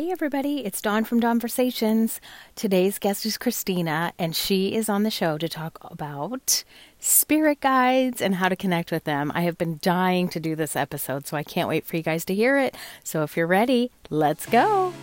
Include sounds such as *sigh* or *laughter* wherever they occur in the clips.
Hey, everybody, it's Dawn from Dawnversations. Today's guest is Christina, and she is on the show to talk about spirit guides and how to connect with them. I have been dying to do this episode, so I can't wait for you guys to hear it. So if you're ready, let's go.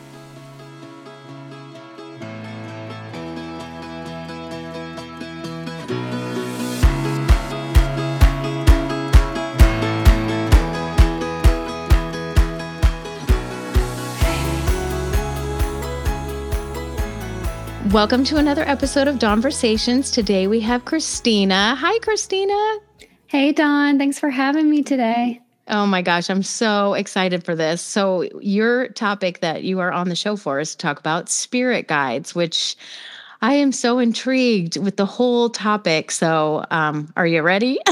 Welcome to another episode of Dawnversations. Today we have Christina. Hi, Christina. Hey, Dawn. Thanks for having me today. Oh my gosh, I'm so excited for this. So, your topic that you are on the show for is to talk about spirit guides, which I am so intrigued with the whole topic. So, um, are you ready? *laughs*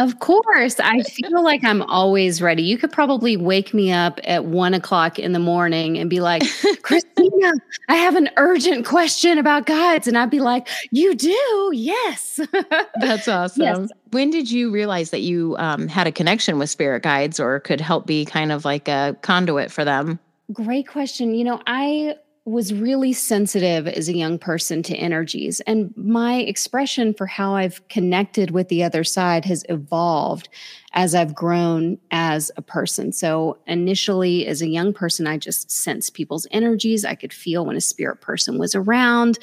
Of course. I feel like I'm always ready. You could probably wake me up at one o'clock in the morning and be like, *laughs* Christina, I have an urgent question about guides. And I'd be like, You do? Yes. *laughs* That's awesome. Yes. When did you realize that you um, had a connection with spirit guides or could help be kind of like a conduit for them? Great question. You know, I was really sensitive as a young person to energies. And my expression for how I've connected with the other side has evolved as I've grown as a person. So, initially, as a young person, I just sensed people's energies. I could feel when a spirit person was around.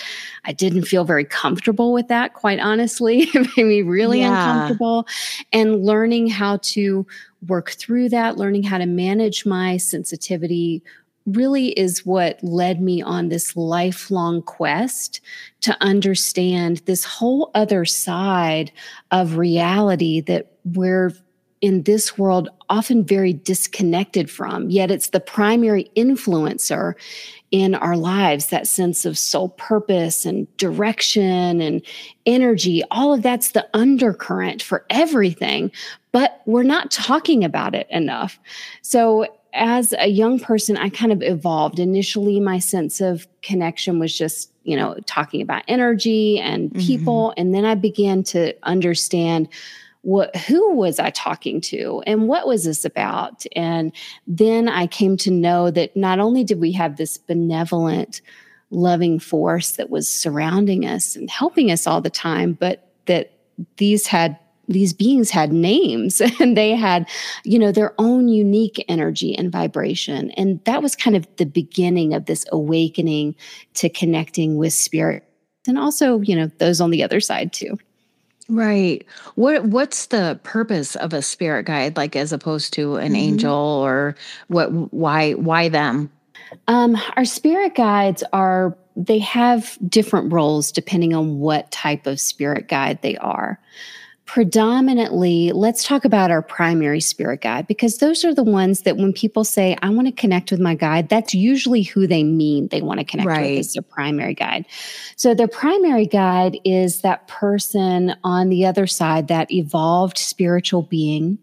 I didn't feel very comfortable with that, quite honestly. *laughs* it made me really yeah. uncomfortable. And learning how to work through that, learning how to manage my sensitivity really is what led me on this lifelong quest to understand this whole other side of reality that we're in this world often very disconnected from, yet it's the primary influencer in our lives that sense of soul purpose and direction and energy. All of that's the undercurrent for everything, but we're not talking about it enough. So, as a young person, I kind of evolved. Initially, my sense of connection was just, you know, talking about energy and mm-hmm. people. Mm-hmm. And then I began to understand what who was I talking to and what was this about? And then I came to know that not only did we have this benevolent, loving force that was surrounding us and helping us all the time, but that these had these beings had names *laughs* and they had you know their own unique energy and vibration. And that was kind of the beginning of this awakening to connecting with spirit and also you know those on the other side too. Right. What what's the purpose of a spirit guide like as opposed to an mm-hmm. angel or what why why them? Um our spirit guides are they have different roles depending on what type of spirit guide they are predominantly, let's talk about our primary spirit guide because those are the ones that when people say, I want to connect with my guide, that's usually who they mean they want to connect right. with is their primary guide. So their primary guide is that person on the other side, that evolved spiritual being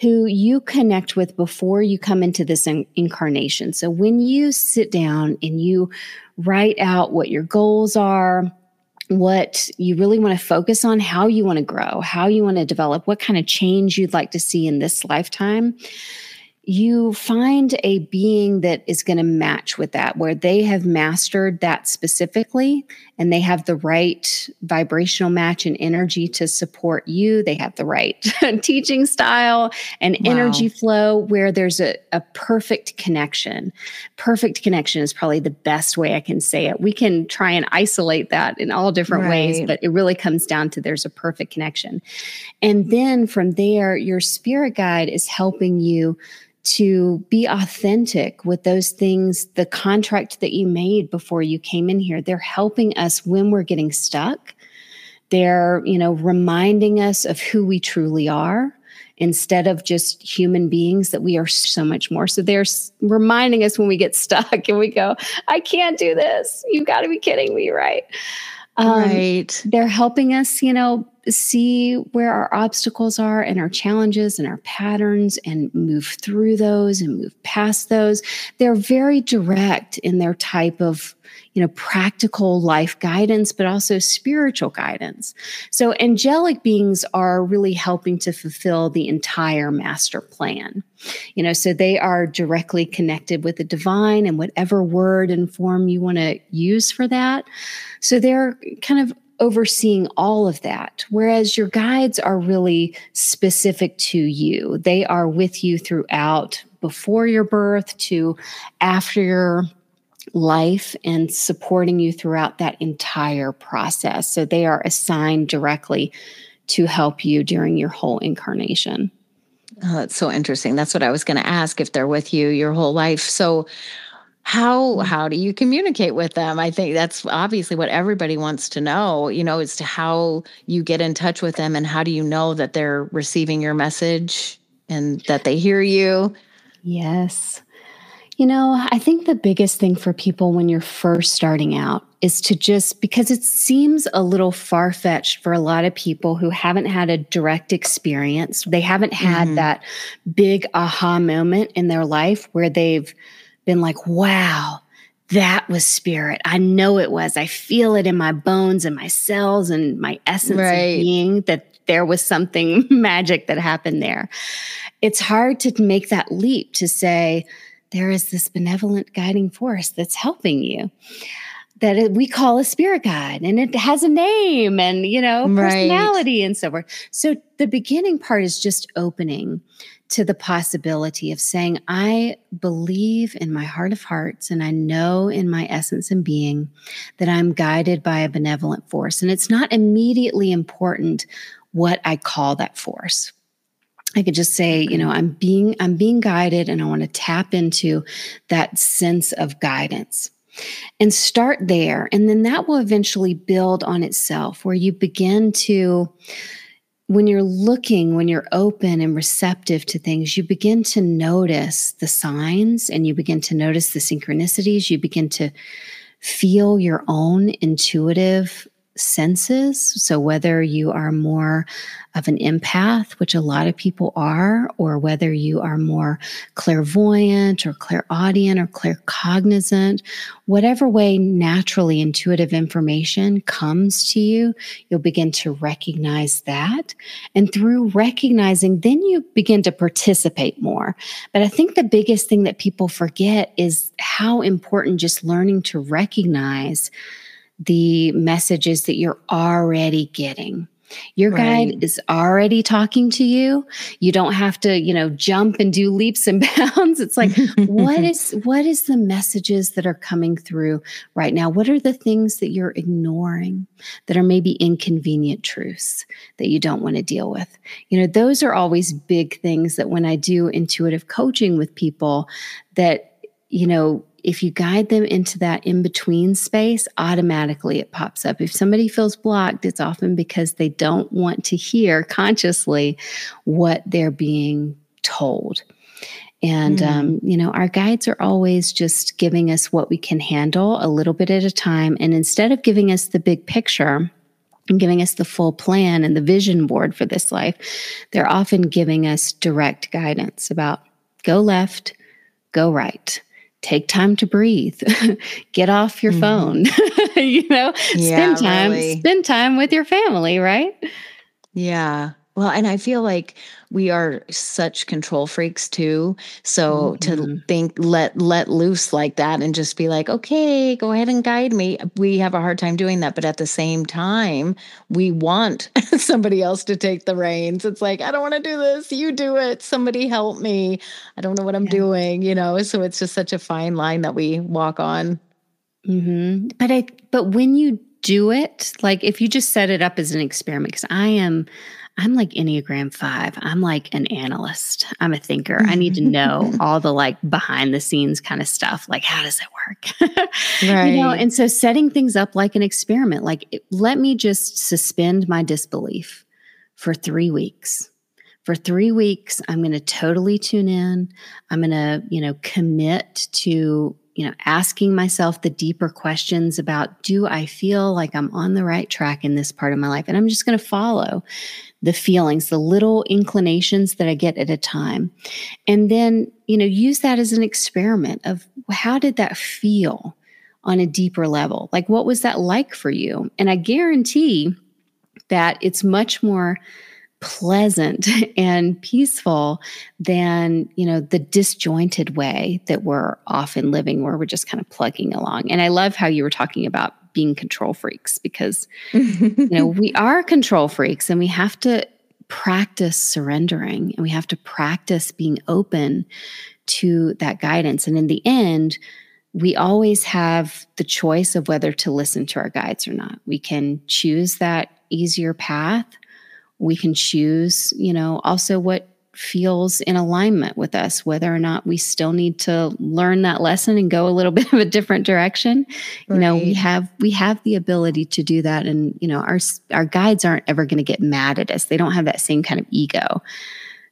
who you connect with before you come into this in- incarnation. So when you sit down and you write out what your goals are, what you really want to focus on, how you want to grow, how you want to develop, what kind of change you'd like to see in this lifetime you find a being that is going to match with that, where they have mastered that specifically and they have the right vibrational match and energy to support you. They have the right *laughs* teaching style and wow. energy flow where there's a, a perfect connection. Perfect connection is probably the best way I can say it. We can try and isolate that in all different right. ways, but it really comes down to there's a perfect connection. And then from there, your spirit guide is helping you to be authentic with those things, the contract that you made before you came in here. They're helping us when we're getting stuck. They're, you know, reminding us of who we truly are instead of just human beings that we are so much more. So they're reminding us when we get *laughs* stuck and we go, I can't do this. You've got to be kidding me, right? Um, right. They're helping us, you know, see where our obstacles are and our challenges and our patterns and move through those and move past those. They're very direct in their type of you know practical life guidance but also spiritual guidance. So angelic beings are really helping to fulfill the entire master plan. You know so they are directly connected with the divine and whatever word and form you want to use for that. So they're kind of overseeing all of that. Whereas your guides are really specific to you, they are with you throughout before your birth to after your life and supporting you throughout that entire process. So they are assigned directly to help you during your whole incarnation. Oh, that's so interesting. That's what I was going to ask if they're with you your whole life. So how how do you communicate with them i think that's obviously what everybody wants to know you know as to how you get in touch with them and how do you know that they're receiving your message and that they hear you yes you know i think the biggest thing for people when you're first starting out is to just because it seems a little far fetched for a lot of people who haven't had a direct experience. They haven't had mm-hmm. that big aha moment in their life where they've been like, wow, that was spirit. I know it was. I feel it in my bones and my cells and my essence right. of being that there was something *laughs* magic that happened there. It's hard to make that leap to say, there is this benevolent guiding force that's helping you that we call a spirit guide and it has a name and you know personality right. and so forth so the beginning part is just opening to the possibility of saying, I believe in my heart of hearts and I know in my essence and being that I'm guided by a benevolent force. And it's not immediately important what I call that force. I could just say, you know, I'm being I'm being guided and I want to tap into that sense of guidance and start there and then that will eventually build on itself where you begin to when you're looking, when you're open and receptive to things, you begin to notice the signs and you begin to notice the synchronicities. You begin to feel your own intuitive senses. So, whether you are more of an empath, which a lot of people are, or whether you are more clairvoyant or clairaudient or claircognizant, whatever way naturally intuitive information comes to you, you'll begin to recognize that. And through recognizing, then you begin to participate more. But I think the biggest thing that people forget is how important just learning to recognize the messages that you're already getting. Your right. guide is already talking to you. You don't have to, you know, jump and do leaps and *laughs* bounds. It's like, what *laughs* is what is the messages that are coming through right now? What are the things that you're ignoring that are maybe inconvenient truths that you don't want to deal with? You know, those are always big things that when I do intuitive coaching with people that, you know, if you guide them into that in between space, automatically it pops up. If somebody feels blocked, it's often because they don't want to hear consciously what they're being told. And, mm. um, you know, our guides are always just giving us what we can handle a little bit at a time. And instead of giving us the big picture, and giving us the full plan and the vision board for this life, they're often giving us direct guidance about go left, go right take time to breathe *laughs* get off your mm-hmm. phone *laughs* you know yeah, spend time really. spend time with your family right yeah well, and I feel like we are such control freaks too. So mm-hmm. to think let let loose like that and just be like, "Okay, go ahead and guide me." We have a hard time doing that, but at the same time, we want *laughs* somebody else to take the reins. It's like, "I don't want to do this. You do it. Somebody help me. I don't know what I'm yeah. doing," you know? So it's just such a fine line that we walk on. Mm-hmm. But I but when you do it, like if you just set it up as an experiment cuz I am I'm like Enneagram 5. I'm like an analyst. I'm a thinker. I need to *laughs* know all the like behind the scenes kind of stuff. Like, how does it work? right. *laughs* You know, and so setting things up like an experiment, like, it, let me just suspend my disbelief for three weeks. For three weeks, I'm going to totally tune in. I'm going to, you know, commit to you know, asking myself the deeper questions about do I feel like I'm on the right track in this part of my life? And I'm just going to follow the feelings, the little inclinations that I get at a time. And then, you know, use that as an experiment of how did that feel on a deeper level? Like, what was that like for you? And I guarantee that it's much more pleasant *laughs* and peaceful than you know the disjointed way that we're often living where we're just kind of plugging along. And i love how you were talking about being control freaks because you know *laughs* we are control freaks and we have to practice surrendering and we have to practice being open to that guidance. And in the end we always have the choice of whether to listen to our guides or not. We can choose that easier path we can choose, you know, also what feels in alignment with us, whether or not we still need to learn that lesson and go a little *laughs* bit of a different direction. Right. You know, we have we have the ability to do that, and you know, our our guides aren't ever going to get mad at us. They don't have that same kind of ego.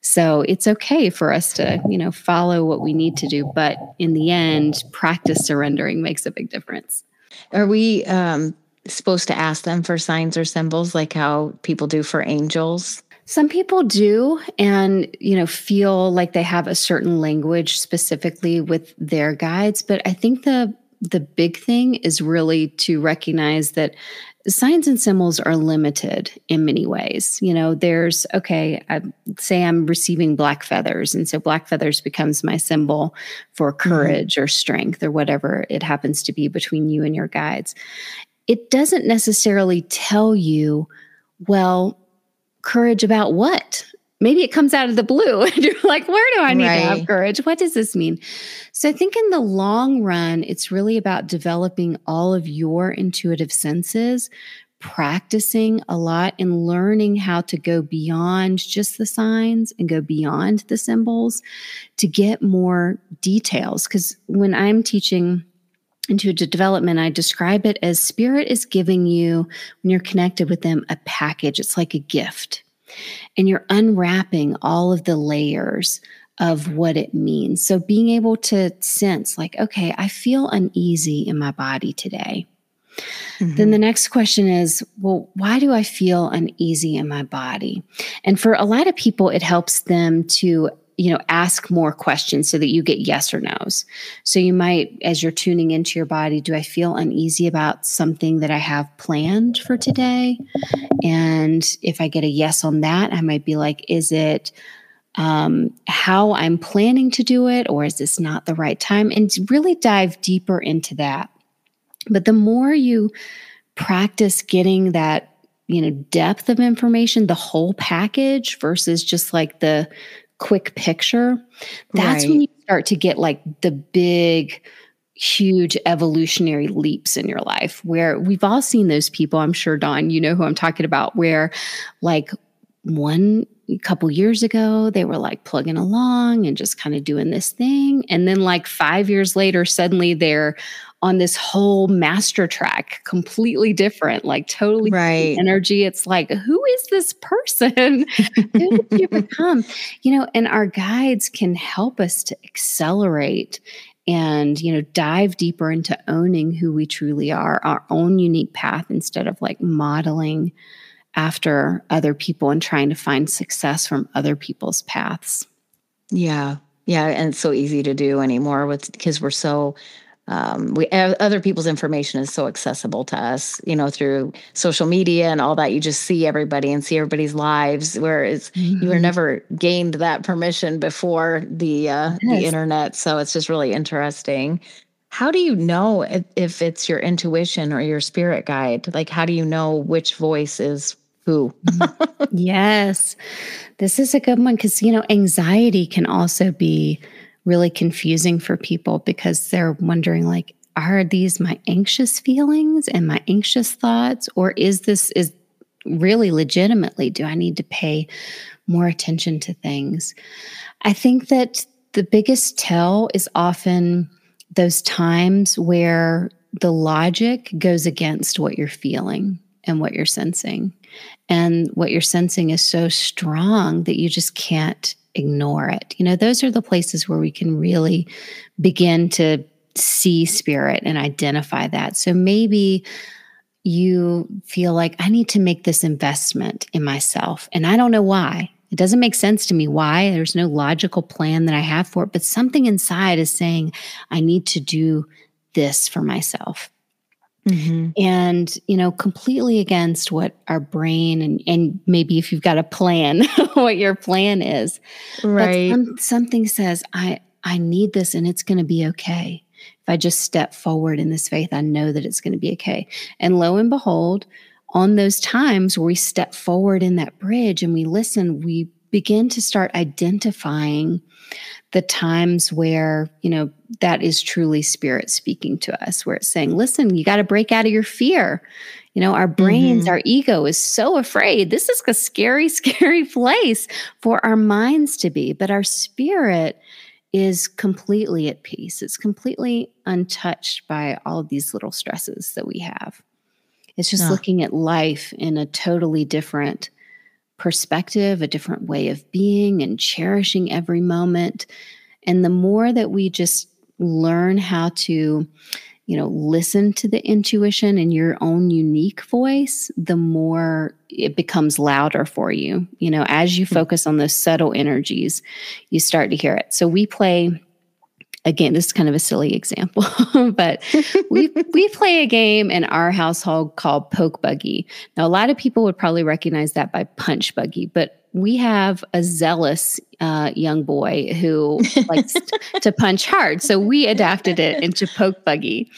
So it's okay for us to, you know, follow what we need to do, but in the end, practice surrendering makes a big difference. Are we um, supposed to ask them for signs or symbols like how people do for angels? Some people do and you know feel like they have a certain language specifically with their guides, but I think the the big thing is really to recognize that signs and symbols are limited in many ways. You know, there's okay, I say I'm receiving black feathers, and so black feathers becomes my symbol for mm-hmm. courage mm-hmm. or strength or whatever it happens to be between you and your guides it doesn't necessarily tell you, well, courage about what? Maybe it comes out of the blue *laughs* and you're like, where do I need right. to have courage? What does this mean? So I think in the long run, it's really about developing all of your intuitive senses, practicing a lot and learning how to go beyond just the signs and go beyond the symbols to get more details. Because when I'm teaching, intuitive development, I describe it as spirit is giving you, when you're connected with them, a package. It's like a gift. And you're unwrapping all of the layers of what it means. So being able to sense, like, okay, I feel uneasy in my body today. Mm-hmm. Then the next question is, well, why do I feel uneasy in my body? And for a lot of people, it helps them to you know ask more questions so that you get yes or no's. So you might as you're tuning into your body do i feel uneasy about something that i have planned for today? And if i get a yes on that i might be like is it um, how i'm planning to do it or is this not the right time? And really dive deeper into that. But the more you practice getting that you know depth of information the whole package versus just like the quick picture, that's right. when you start to get like the big, huge evolutionary leaps in your life where we've all seen those people. I'm sure, Dawn, you know who I'm talking about, where like one couple years ago they were like plugging along and just kind of doing this thing and then like 5 years later suddenly they're on this whole master track, completely different, like totally right. energy. It's like, who is this person? *laughs* who did you *laughs* become? You know, and our guides can help us to accelerate and you know dive deeper into owning who we truly are our own unique path instead of like modeling after other people and trying to find success from other people's paths yeah yeah and it's so easy to do anymore with because we're so um, we other people's information is so accessible to us you know through social media and all that you just see everybody and see everybody's lives whereas mm-hmm. you were never gained that permission before the uh, yes. the internet so it's just really interesting how do you know if, if it's your intuition or your spirit guide like how do you know which voice is who mm-hmm. yes this is a good one because you know anxiety can also be really confusing for people because they're wondering like are these my anxious feelings and my anxious thoughts? Or is this is really legitimately do i need to pay more attention to things? I think that the biggest tell is often those times where the logic goes against what you're feeling and what you're sensing. And what you're sensing is so strong that you just can't ignore it. You know, those are the places where we can really begin to see spirit and identify that. So maybe you feel like I need to make this investment in myself and I don't know why. It doesn't make sense to me why. There's no logical plan that I have for it, but something inside is saying I need to do this for myself. Mm-hmm. And, you know, completely against what our brain and, and maybe if you've got a plan, *laughs* what your plan is. Right. Some, something says, I, I need this and it's going to be okay. If I just step forward in this faith, I know that it's going to be okay. And lo and behold, on those times where we step forward in that bridge and we listen, we begin to start identifying the times where, you know, that is truly spirit speaking to us, where it's saying, listen, you got to break out of your fear. You know, our brains, mm-hmm. our ego is so afraid. This is a scary, *laughs* scary place for our minds to be. But our spirit is completely at peace. It's completely untouched by all of these little stresses that we have. It's just looking at life in a totally different perspective, a different way of being, and cherishing every moment. And the more that we just learn how to, you know, listen to the intuition in your own unique voice, the more it becomes louder for you. You know, as you hmm. focus on those subtle energies, you start to hear it. So we play again, this is kind of a silly example, *laughs* but *laughs* we we play a game in our household called Poke Buggy. Now, a lot of people would probably recognize that by Punch Buggy, but we have a zealous uh, young boy who *laughs* likes to punch hard, so we adapted it into Poke Buggy,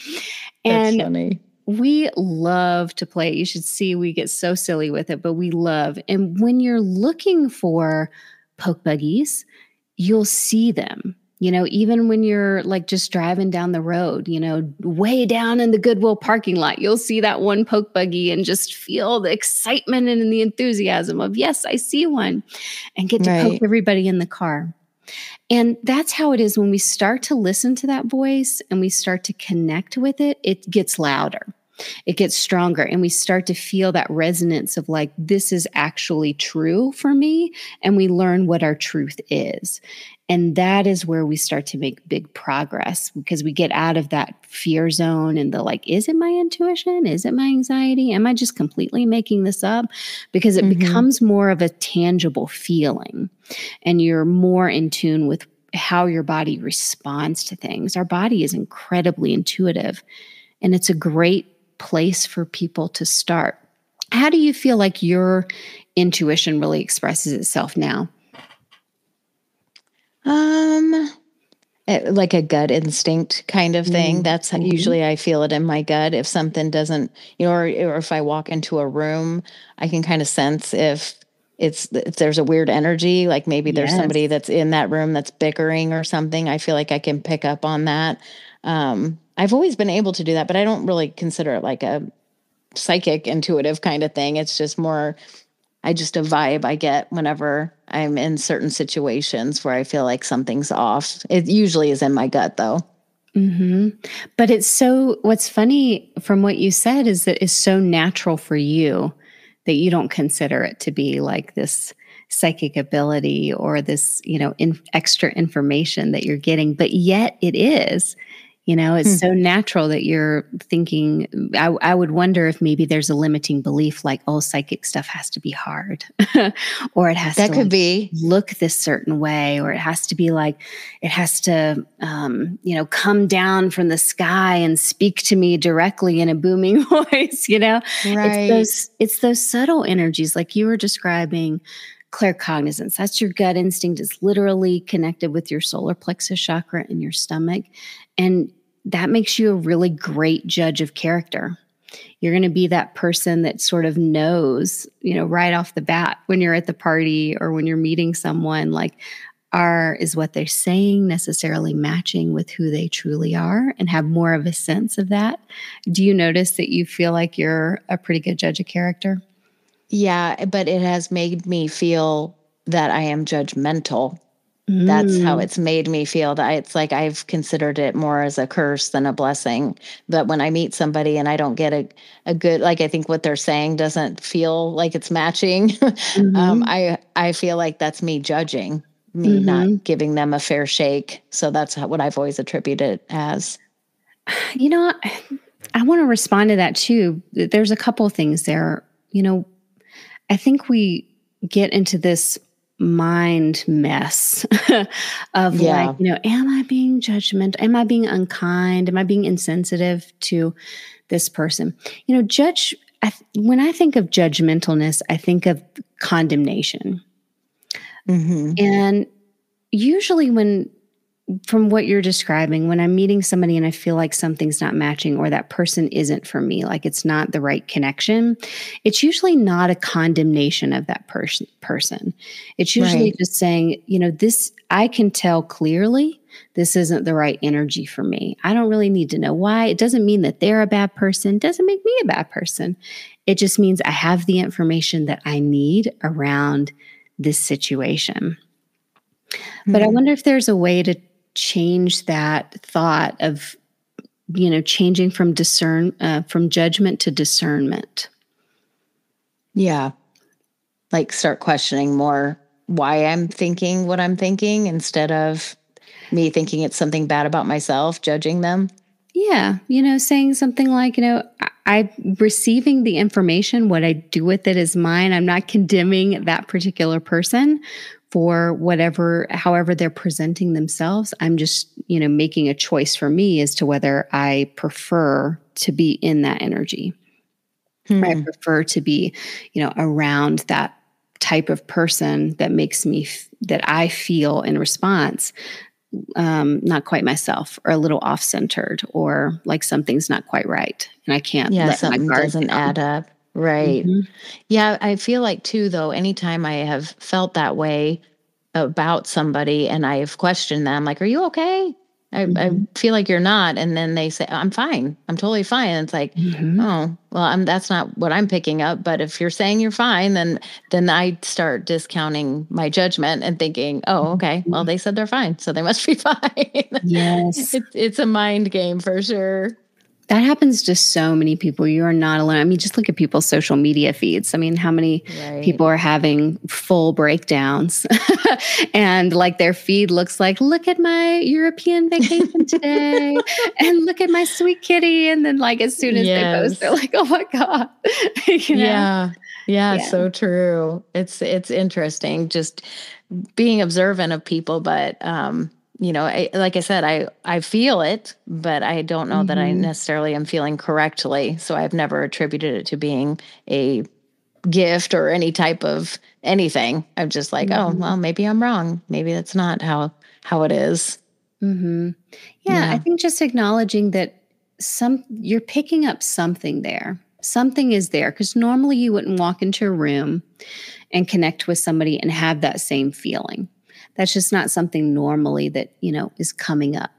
and. We love to play. It. You should see we get so silly with it, but we love. And when you're looking for poke buggies, you'll see them you know, even when you're like just driving down the road, you know, way down in the Goodwill parking lot, you'll see that one poke buggy and just feel the excitement and the enthusiasm of, yes, I see one, and get to right. poke everybody in the car. And that's how it is when we start to listen to that voice and we start to connect with it, it gets louder it gets stronger and we start to feel that resonance of like this is actually true for me and we learn what our truth is and that is where we start to make big progress because we get out of that fear zone and the like, is it my intuition? Is it my anxiety? Am I just completely making this up? Because it mm-hmm. becomes more of a tangible feeling and you're more in tune with how your body responds to things. Our body is incredibly intuitive and it's a great place for people to start. How do you feel like your intuition really expresses itself now? Um, it, like a gut instinct kind of thing. Mm-hmm. That's how, usually I feel it in my gut. If something doesn't, you know, or, or if I walk into a room, I can kind of sense if it's if there's a weird energy, like maybe there's yes. somebody that's in that room that's bickering or something. I feel like I can pick up on that. Um, I've always been able to do that, but I don't really consider it like a psychic intuitive kind of thing. It's just more I just a vibe I get whenever I'm in certain situations where I feel like something's off. It usually is in my gut though. Mm-hmm. But it's so, what's funny from what you said is that it's so natural for you that you don't consider it to be like this psychic ability or this, you know, in, extra information that you're getting, but yet it is. You know, it's hmm. so natural that you're thinking. I, I, would wonder if maybe there's a limiting belief like, oh, psychic stuff has to be hard, *laughs* or it has that to could like, be look this certain way, or it has to be like, it has to, um, you know, come down from the sky and speak to me directly in a booming *laughs* voice. You know, right? It's those, it's those subtle energies, like you were describing claircognizance. That's your gut instinct. It's literally connected with your solar plexus chakra in your stomach. And that makes you a really great judge of character. You're going to be that person that sort of knows, you know, right off the bat when you're at the party or when you're meeting someone, like, are is what they're saying necessarily matching with who they truly are and have more of a sense of that? Do you notice that you feel like you're a pretty good judge of character? Yeah, but it has made me feel that I am judgmental that's how mm. it's made me feel that it's like I've considered it more as a curse than a blessing. That when I meet somebody and I don't get a, a good, like I think what they're saying doesn't feel like it's matching. *laughs* Um, mm-hmm. um, I, I feel like that's me judging, me mm-hmm. not giving them a fair shake. So that's what I've always attributed it as. *sighs* You know, *sighs* I, I want to respond to that too. There's a couple things there. You know, I think we get into this mind mess *laughs* of yeah. like, you know, am I being judgment? Am I being unkind? Am I being insensitive to this person? You know, judge, I, when I think of judgmentalness, I think of condemnation. Mm-hmm. And usually when from what you're describing, when I'm meeting somebody and I feel like something's not matching or that person isn't for me, like it's not the right connection, it's usually not a condemnation of that person person. It's usually right. just saying, you know, this I can tell clearly this isn't the right energy for me. I don't really need to know why. It doesn't mean that they're a bad person, doesn't make me a bad person. It just means I have the information that I need around this situation. Mm-hmm. But I mm-hmm. wonder if there's a way to change that thought of you know changing from discern uh, from judgment to discernment? Yeah. Like start questioning more why i'm thinking what i'm thinking instead of me thinking it's something bad about myself judging them. Yeah. You know saying something like you know I, i'm receiving the information what i do with it is mine. I'm not condemning that particular person for whatever however they're presenting themselves i'm just you know making a choice for me as to whether i prefer to be in that energy hmm. i prefer to be you know around that type of person that makes me f- that i feel in response um, not quite myself or a little off centered or like something's not quite right and I can't yeah something doesn't down. add up Right. Mm-hmm. Yeah, I feel like too though anytime I have felt that way about somebody and I've questioned them like are you okay? I, mm-hmm. I feel like you're not and then they say I'm fine. I'm totally fine. And it's like, mm-hmm. "Oh, well, I'm that's not what I'm picking up, but if you're saying you're fine, then then I start discounting my judgment and thinking, "Oh, okay. Well, mm-hmm. they said they're fine, so they must be *laughs* fine." Yes. it's it's a mind game for sure. That happens to so many people. You are not alone. I mean, just look at people's social media feeds. I mean, how many right. people are having full breakdowns *laughs* and like their feed looks like, look at my European vacation *laughs* today and look at my sweet kitty. And then, like, as soon as yes. they post, they're like, oh my God. *laughs* you know? Yeah. Yeah, yeah, so true. It's it's interesting just being observant of people, but um you know I, like i said i i feel it but i don't know mm-hmm. that i mm-hmm. necessarily am feeling correctly so i've never attributed it to being a gift or any type of anything i'm just like oh, mm-hmm. oh well maybe i'm wrong maybe that's not how how it is. Mm-hmm. Yeah, yeah i think just acknowledging that some you're picking up something there something is there because normally you wouldn't walk into a room and connect with somebody and have that same feeling that's just not something normally that, you know, is coming up.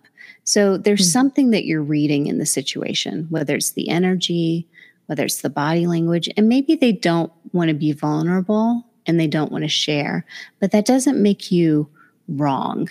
So there's mm-hmm. something that you're reading in the situation, whether it's the energy, whether it's the body language, and maybe they don't want to be vulnerable and they don't want to share, but that doesn't make you wrong,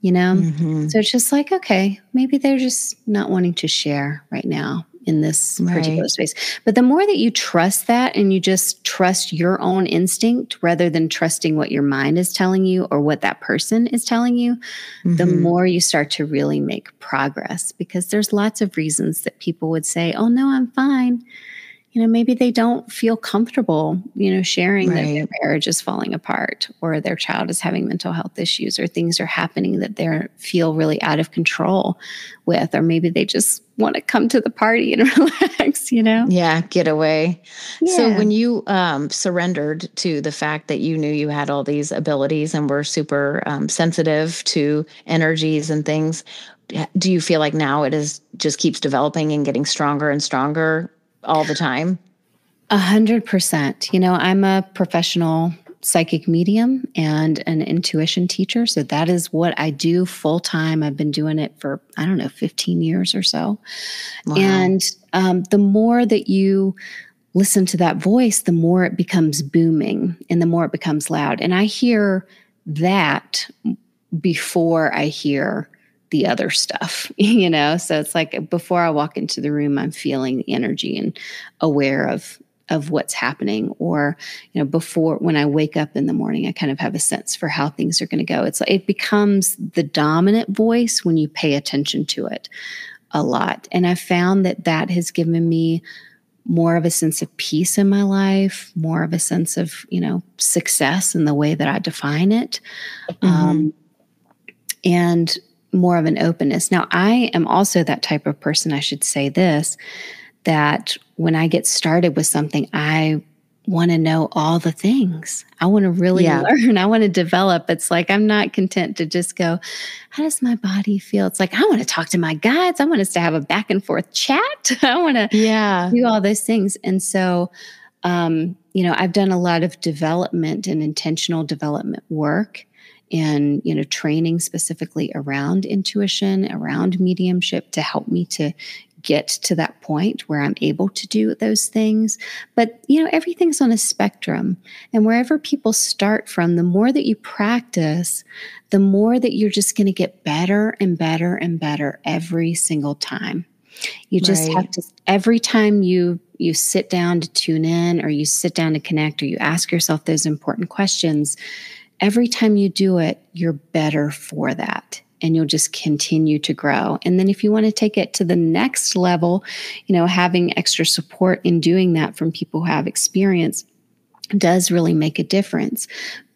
you know? Mm-hmm. So it's just like, okay, maybe they're just not wanting to share right now in this right. particular space. But the more that you trust that and you just trust your own instinct rather than trusting what your mind is telling you or what that person is telling you, mm-hmm. the more you start to really make progress because there's lots of reasons that people would say, "Oh no, I'm fine." you know, maybe they don't feel comfortable, you know, sharing right. that their marriage is falling apart or their child is having mental health issues or things are happening that they feel really out of control with, or maybe they just want to come to the party and *laughs* relax, you know? Yeah, get away. Yeah. So when you um, surrendered to the fact that you knew you had all these abilities and were super um, sensitive to energies and things, do you feel like now it is just keeps developing and getting stronger and stronger all the time? A hundred percent. You know, I'm a professional psychic medium and an intuition teacher. So that is what I do full time. I've been doing it for, I don't know, 15 years or so. Wow. And um, the more that you listen to that voice, the more it becomes booming and the more it becomes loud. And I hear that before I hear the other stuff, *laughs* you know? So it's like before I walk into the room, I'm feeling the energy and aware of of what's happening or you know before when i wake up in the morning i kind of have a sense for how things are going to go it's like it becomes the dominant voice when you pay attention to it a lot. And I found that that has given me more of a sense of peace in my life, more of a sense of, you know, success in the way that I define it. Mm-hmm. Um, and more of an openness. Now, I am also that type of person, I should say this, that when I get started with something, I want to know all the things. I want to really yeah. learn. *laughs* I want to develop. It's like I'm not content to just go, how does my body feel? It's like I want to talk to my guides. I want us to have a back and forth chat. *laughs* I want to yeah. do all those things. And so um, you know, I've done a lot of development and intentional development work and you know training specifically around intuition around mediumship to help me to get to that point where I'm able to do those things. But, you know, everything's on a spectrum. And wherever people start from, the more that you practice, the more that you're just going to get better and better and better every single time. You just right. have to, every time you you sit down to tune in or you sit down to connect or you ask yourself those important questions every time you do it you're better for that and you'll just continue to grow. And then if you want to take it to the next level, you know, having extra support in doing that from people who have experience does really make a difference.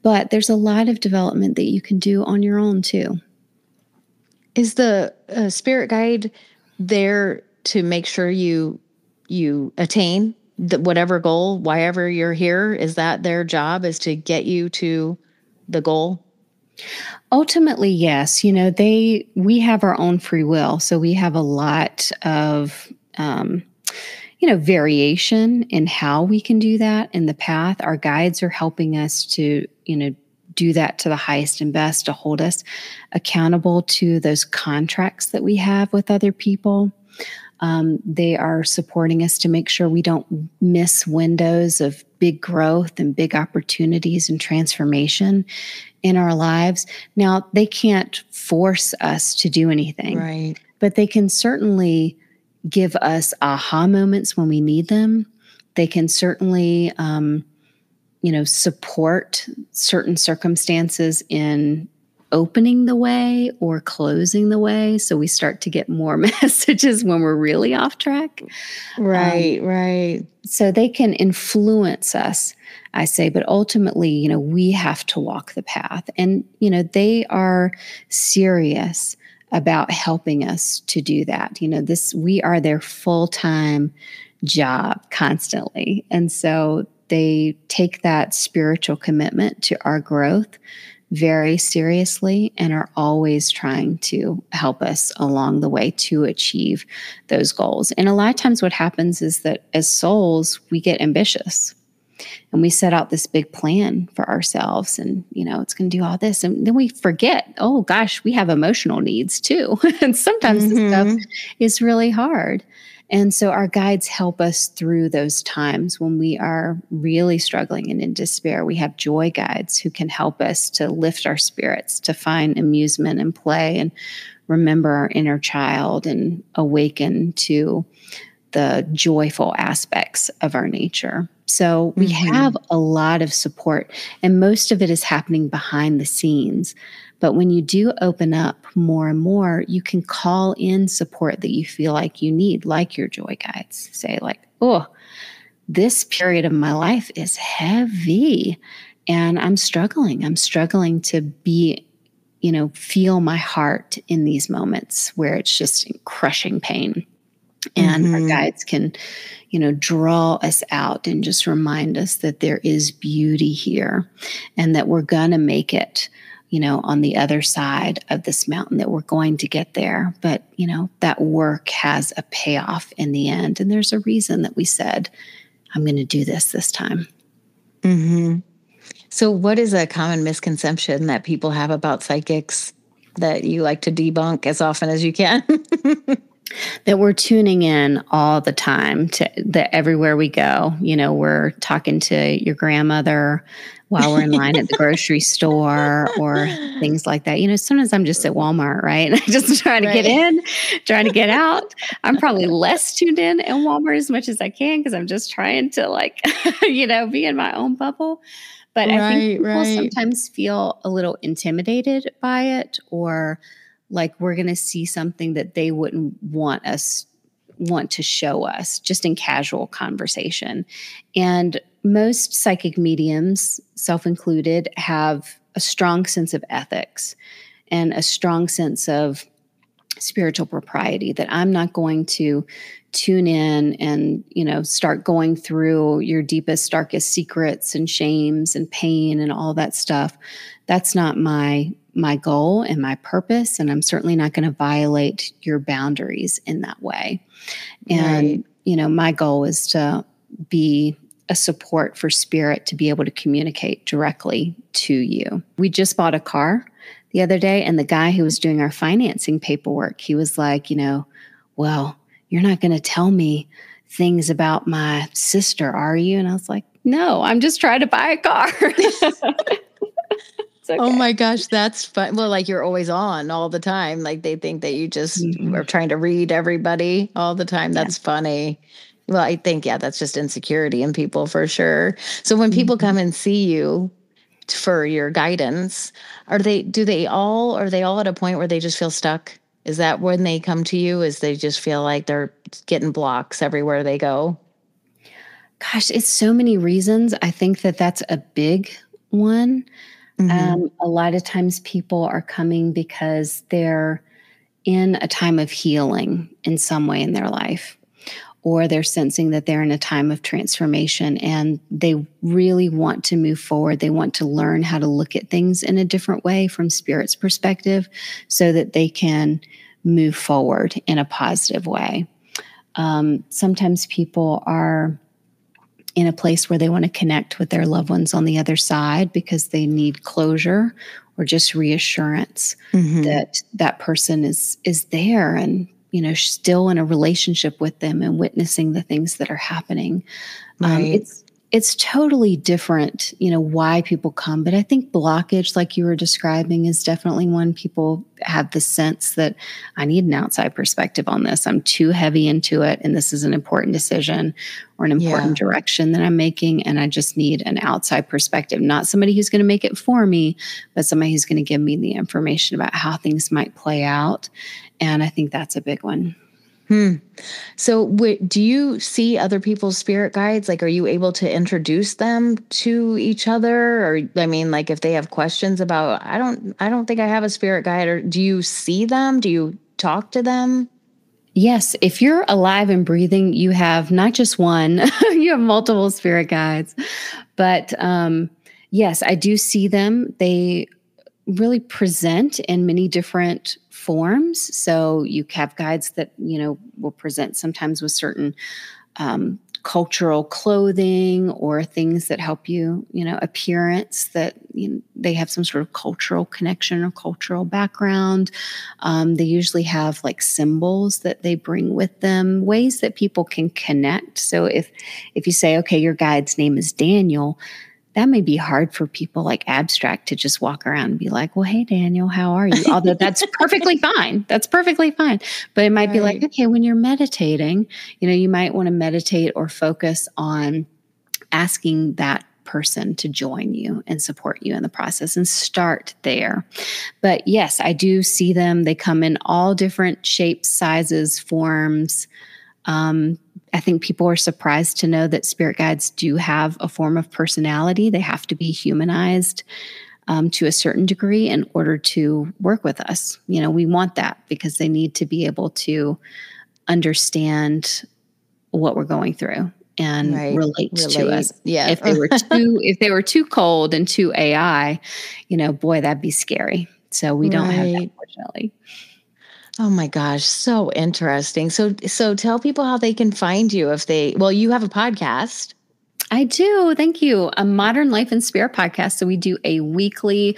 But there's a lot of development that you can do on your own too. Is the uh, spirit guide there to make sure you you attain the, whatever goal, wherever you're here? Is that their job? Is to get you to the goal? Ultimately, yes. You know, they we have our own free will, so we have a lot of um, you know variation in how we can do that in the path. Our guides are helping us to you know do that to the highest and best to hold us accountable to those contracts that we have with other people. Um, they are supporting us to make sure we don't miss windows of big growth and big opportunities and transformation in our lives. Now, they can't force us to do anything, right? But they can certainly give us aha moments when we need them. They can certainly, um, you know, support certain circumstances in opening the way or closing the way. So we start to get more *laughs* messages when we're really off track. Right, um, right. So they can influence us, I say, but ultimately, you know, we have to walk the path. And, you know, they are serious about helping us to do that. You know, this, we are their full time job constantly. And so they take that spiritual commitment to our growth very seriously and are always trying to help us along the way to achieve those goals. And a lot of times, what happens is that as souls, we get ambitious and we set out this big plan for ourselves and you know it's going to do all this and then we forget oh gosh we have emotional needs too *laughs* and sometimes mm-hmm. this stuff mm-hmm. is really hard and so our guides help us through those times when we are really struggling and in despair. We have joy guides who can help us to lift our spirits, to find amusement and play and remember our inner child and awaken to the joyful aspects of our nature. So we mm-hmm. have a lot of support, and most of it is happening behind the scenes. But when you do open up more and more, you can call in support that you feel like you need, like your joy guides. Say, like, oh, this period of my life is heavy and I'm struggling. I'm struggling to be, you know, feel my heart in these moments where it's just crushing pain. And mm-hmm. our guides can, you know, draw us out and just remind us that there is beauty here and that we're going to make it you know, on the other side of this mountain that we're going to get there. But, you know, that work has a payoff in the end. And there's a reason that we said, I'm going to do this this time. Mm-hmm. So, what is a common misconception that people have about psychics that you like to debunk as often as you can? *laughs* that we're tuning in all the time to that everywhere we go. You know, we're talking to your grandmother while we're in line at the grocery *laughs* store or things like that. You know, sometimes I'm just at Walmart, right? And *laughs* I just try to get in, trying to get out. I'm probably *laughs* less tuned in in Walmart as much as I can because I'm just trying to like, you know, be in my own bubble. But right, I think people right. sometimes feel a little intimidated by it or like we're going to see something that they wouldn't want us want to show us just in casual conversation. And most psychic mediums, self included, have a strong sense of ethics and a strong sense of spiritual propriety that I'm not going to tune in and you know start going through your deepest darkest secrets and shames and pain and all that stuff that's not my my goal and my purpose and i'm certainly not going to violate your boundaries in that way. And right. you know my goal is to be a support for spirit to be able to communicate directly to you. We just bought a car the other day and the guy who was doing our financing paperwork he was like you know well you're not going to tell me things about my sister are you? And i was like no i'm just trying to buy a car *laughs* *laughs* okay. Oh my gosh, that's fun. Well, like you're always on all the time. Like they think that you just mm-hmm. are trying to read everybody all the time. That's yeah. funny. Well, I think, yeah, that's just insecurity in people for sure. So when people mm-hmm. come and see you for your guidance, are they, do they all, are they all at a point where they just feel stuck? Is that when they come to you? Is they just feel like they're getting blocks everywhere they go? Gosh, it's so many reasons. I think that that's a big one. Mm-hmm. Um, a lot of times people are coming because they're in a time of healing in some way in their life, or they're sensing that they're in a time of transformation and they really want to move forward. They want to learn how to look at things in a different way from spirit's perspective so that they can move forward in a positive way. Um, sometimes people are in a place where they want to connect with their loved ones on the other side because they need closure or just reassurance mm-hmm. that that person is is there and you know still in a relationship with them and witnessing the things that are happening um, right. um, it's it's totally different, you know, why people come. But I think blockage, like you were describing, is definitely one people have the sense that I need an outside perspective on this. I'm too heavy into it, and this is an important decision or an important yeah. direction that I'm making. And I just need an outside perspective, not somebody who's going to make it for me, but somebody who's going to give me the information about how things might play out. And I think that's a big one. Hmm. So, w- do you see other people's spirit guides? Like, are you able to introduce them to each other? Or, I mean, like, if they have questions about, I don't, I don't think I have a spirit guide. Or do you see them? Do you talk to them? Yes, if you're alive and breathing, you have not just one, *laughs* you have multiple spirit guides. But um, yes, I do see them. They really present in many different forms. So you have guides that, you know, will present sometimes with certain um, cultural clothing or things that help you, you know, appearance that you know, they have some sort of cultural connection or cultural background. Um, they usually have like symbols that they bring with them, ways that people can connect. So if if you say, okay, your guide's name is Daniel, that may be hard for people like abstract to just walk around and be like, well, hey, Daniel, how are you? Although that's *laughs* perfectly fine. That's perfectly fine. But it might right. be like, okay, when you're meditating, you know, you might want to meditate or focus on asking that person to join you and support you in the process and start there. But yes, I do see them. They come in all different shapes, sizes, forms. Um, I think people are surprised to know that spirit guides do have a form of personality. They have to be humanized um, to a certain degree in order to work with us. You know, we want that because they need to be able to understand what we're going through and right. relate, relate, to us. Yeah. If they were *laughs* too if they were too cold and too AI, you know, boy, that'd be scary. So we don't right. have that, fortunately. Oh my gosh, so interesting. So so tell people how they can find you if they well, you have a podcast. I do. Thank you. A Modern Life and Spirit podcast. So we do a weekly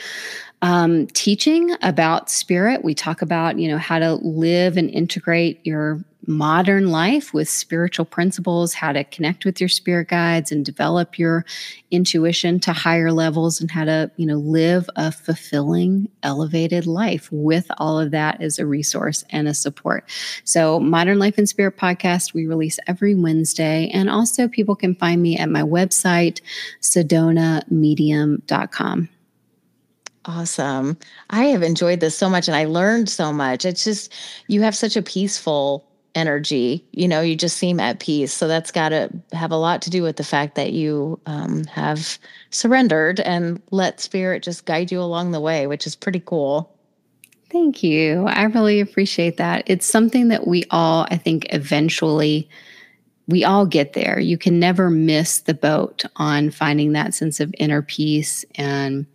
um, teaching about spirit. We talk about, you know, how to live and integrate your modern life with spiritual principles, how to connect with your spirit guides and develop your intuition to higher levels and how to, you know, live a fulfilling, elevated life with all of that as a resource and a support. So, Modern Life and Spirit podcast, we release every Wednesday. And also, people can find me at my website, sedonamedium.com. Awesome. I have enjoyed this so much and I learned so much. It's just, you have such a peaceful energy. You know, you just seem at peace. So that's got to have a lot to do with the fact that you um, have surrendered and let spirit just guide you along the way, which is pretty cool. Thank you. I really appreciate that. It's something that we all, I think, eventually we all get there. You can never miss the boat on finding that sense of inner peace and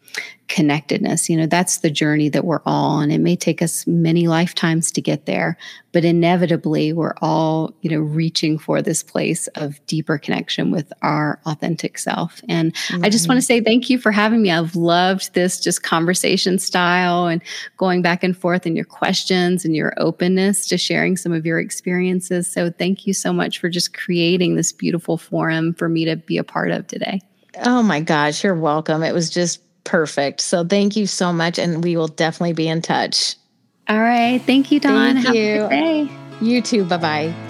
connectedness. You know, that's the journey that we're all on. It may take us many lifetimes to get there, but inevitably we're all, you know, reaching for this place of deeper connection with our authentic self. And mm-hmm. I just want to say thank you for having me. I've loved this just conversation style and going back and forth and your questions and your openness to sharing some of your experiences. So thank you so much for just creating this beautiful forum for me to be a part of today. Oh my gosh, you're welcome. It was just perfect. So thank you so much. And we will definitely be in touch. All right. Thank you, Dawn. Thank Have you. You too. Bye bye.